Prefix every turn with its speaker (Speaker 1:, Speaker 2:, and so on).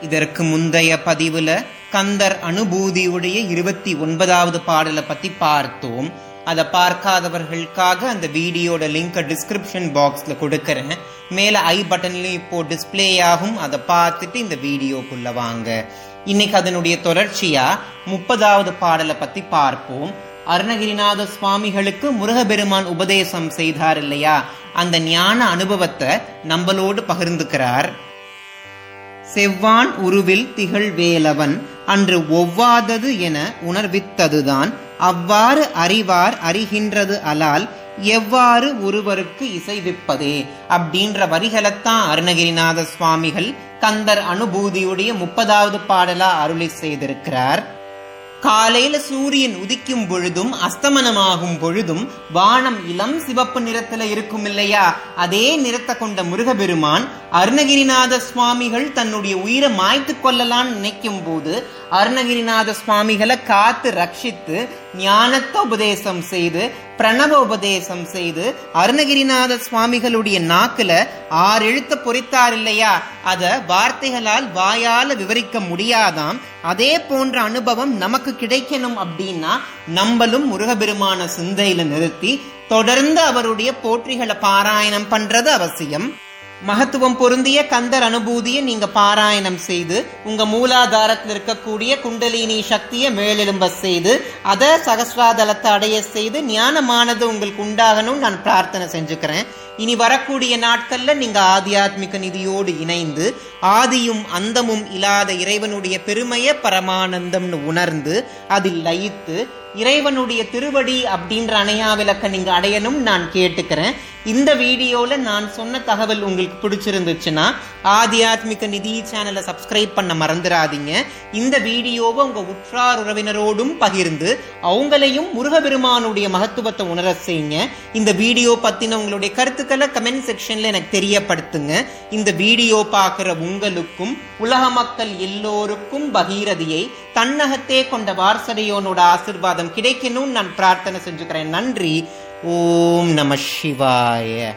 Speaker 1: இதற்கு முந்தைய பதிவுல கந்தர் அனுபூதியுடைய இருபத்தி ஒன்பதாவது பாடலை பத்தி பார்த்தோம். அதை பார்க்காதவர்களுக்காக அந்த வீடியோட லிங்க் டிஸ்கிரிப்ஷன் பாக்ஸ்ல கொடுக்கறேன். மேல ஐ பட்டன்லயும் இப்போ டிஸ்பிளே ஆகும். அதை பார்த்துட்டு இந்த வீடியோக்குள்ள வாங்க. இன்னைக்கு அதனுடைய தொடர்ச்சியா முப்பதாவது பாடலை பத்தி பார்ப்போம். அருணகிரிநாத சுவாமிகளுக்கு முருகபெருமான் உபதேசம் செய்தார் இல்லையா? அந்த ஞான அனுபவத்தை நம்மளோடு பகிர்ந்துக்கிறார். செவ்வான் உருவில் திகழ் வேலவன் அன்று ஒவ்வாதது என உணர்வித்ததுதான். அவ்வாறு அறிவார் அறிகின்றது அலால் எவ்வாறு ஒருவருக்கு இசைவிப்பதே? அப்படின்ற வரிகளைத்தான் அருணகிரிநாத சுவாமிகள் கந்தர் அனுபூதியுடைய முப்பதாவது பாடலா அருளி செய்திருக்கிறார். காலையில சூரியன் உதிக்கும் பொழுதும் அஸ்தமனமாகும் பொழுதும் வானம் இளம் சிவப்பு நிறத்துல இருக்கும் இல்லையா? அதே நிறத்தை கொண்ட முருகபெருமான் அருணகிரிநாத சுவாமிகள் தன்னுடைய உயிரை மாய்த்து கொள்ளலாம்னு நினைக்கும் போது அருணகிரிநாத சுவாமிகளை காத்து ரட்சித்து ஞானத்தை உபதேசம் செய்து பிரணவ உபதேசம் செய்து அருணகிரிநாத சுவாமிகளுடைய நாக்குல ஆறு எழுத்த பொறித்தார் இல்லையா? அத வார்த்தைகளால் வாயால விவரிக்க முடியாதாம். அதே போன்ற அனுபவம் நமக்கு கிடைக்கணும் அப்படின்னா நம்மளும் முருகபெருமான சிந்தையில நிறுத்தி தொடர்ந்து அவருடைய போற்றிகளை பாராயணம் பண்றது அவசியம். மகத்துவம் பொருந்திய கந்தர் அனுபூதியை நீங்க பாராயணம் செய்து உங்க மூலாதாரத்தில் இருக்கக்கூடிய குண்டலினி சக்தியை மேலெலும்ப செய்து அதை சகசிராதலத்தை அடைய செய்து ஞானமானது உங்களுக்கு உண்டாகணும் நான் பிரார்த்தனை செஞ்சுக்கிறேன். இனி வரக்கூடிய நாட்கள்ல நீங்க ஆத்தியாத்மிக நிதியோடு இணைந்து ஆதியும் அந்தமும் இல்லாத இறைவனுடைய பெருமைய பரமானந்தம்னு உணர்ந்து அதில் லயித்து இறைவனுடைய திருவடி அப்படின்ற அணையா விளக்க நீங்க அடையணும் நான் கேட்டுக்கிறேன். இந்த வீடியோல நான் சொன்ன தகவல் உங்களுக்கு பிடிச்சிருந்துச்சுன்னா ஆத்தியாத்மிக நிதி சேனலை சப்ஸ்கிரைப் பண்ண மறந்துடாதீங்க. இந்த வீடியோவை உங்கள் உற்றார் உறவினரோடும் பகிர்ந்து அவங்களையும் முருகபெருமானுடைய மகத்துவத்தை உணர செய்யுங்க. இந்த வீடியோ பத்தின உங்களுடைய கருத்துக்களை கமெண்ட் செக்ஷன்ல எனக்கு தெரியப்படுத்துங்க. இந்த வீடியோ பார்க்குற உங்களுக்கும் உலக மக்கள் எல்லோருக்கும் பகீரதியை தன்னகத்தே கொண்ட வாரசதையோனோட ஆசிர்வாதம் கிடைக்கணும்னு நான் பிரார்த்தனை செஞ்சுக்கிறேன். நன்றி. ஓம் நம சிவாய.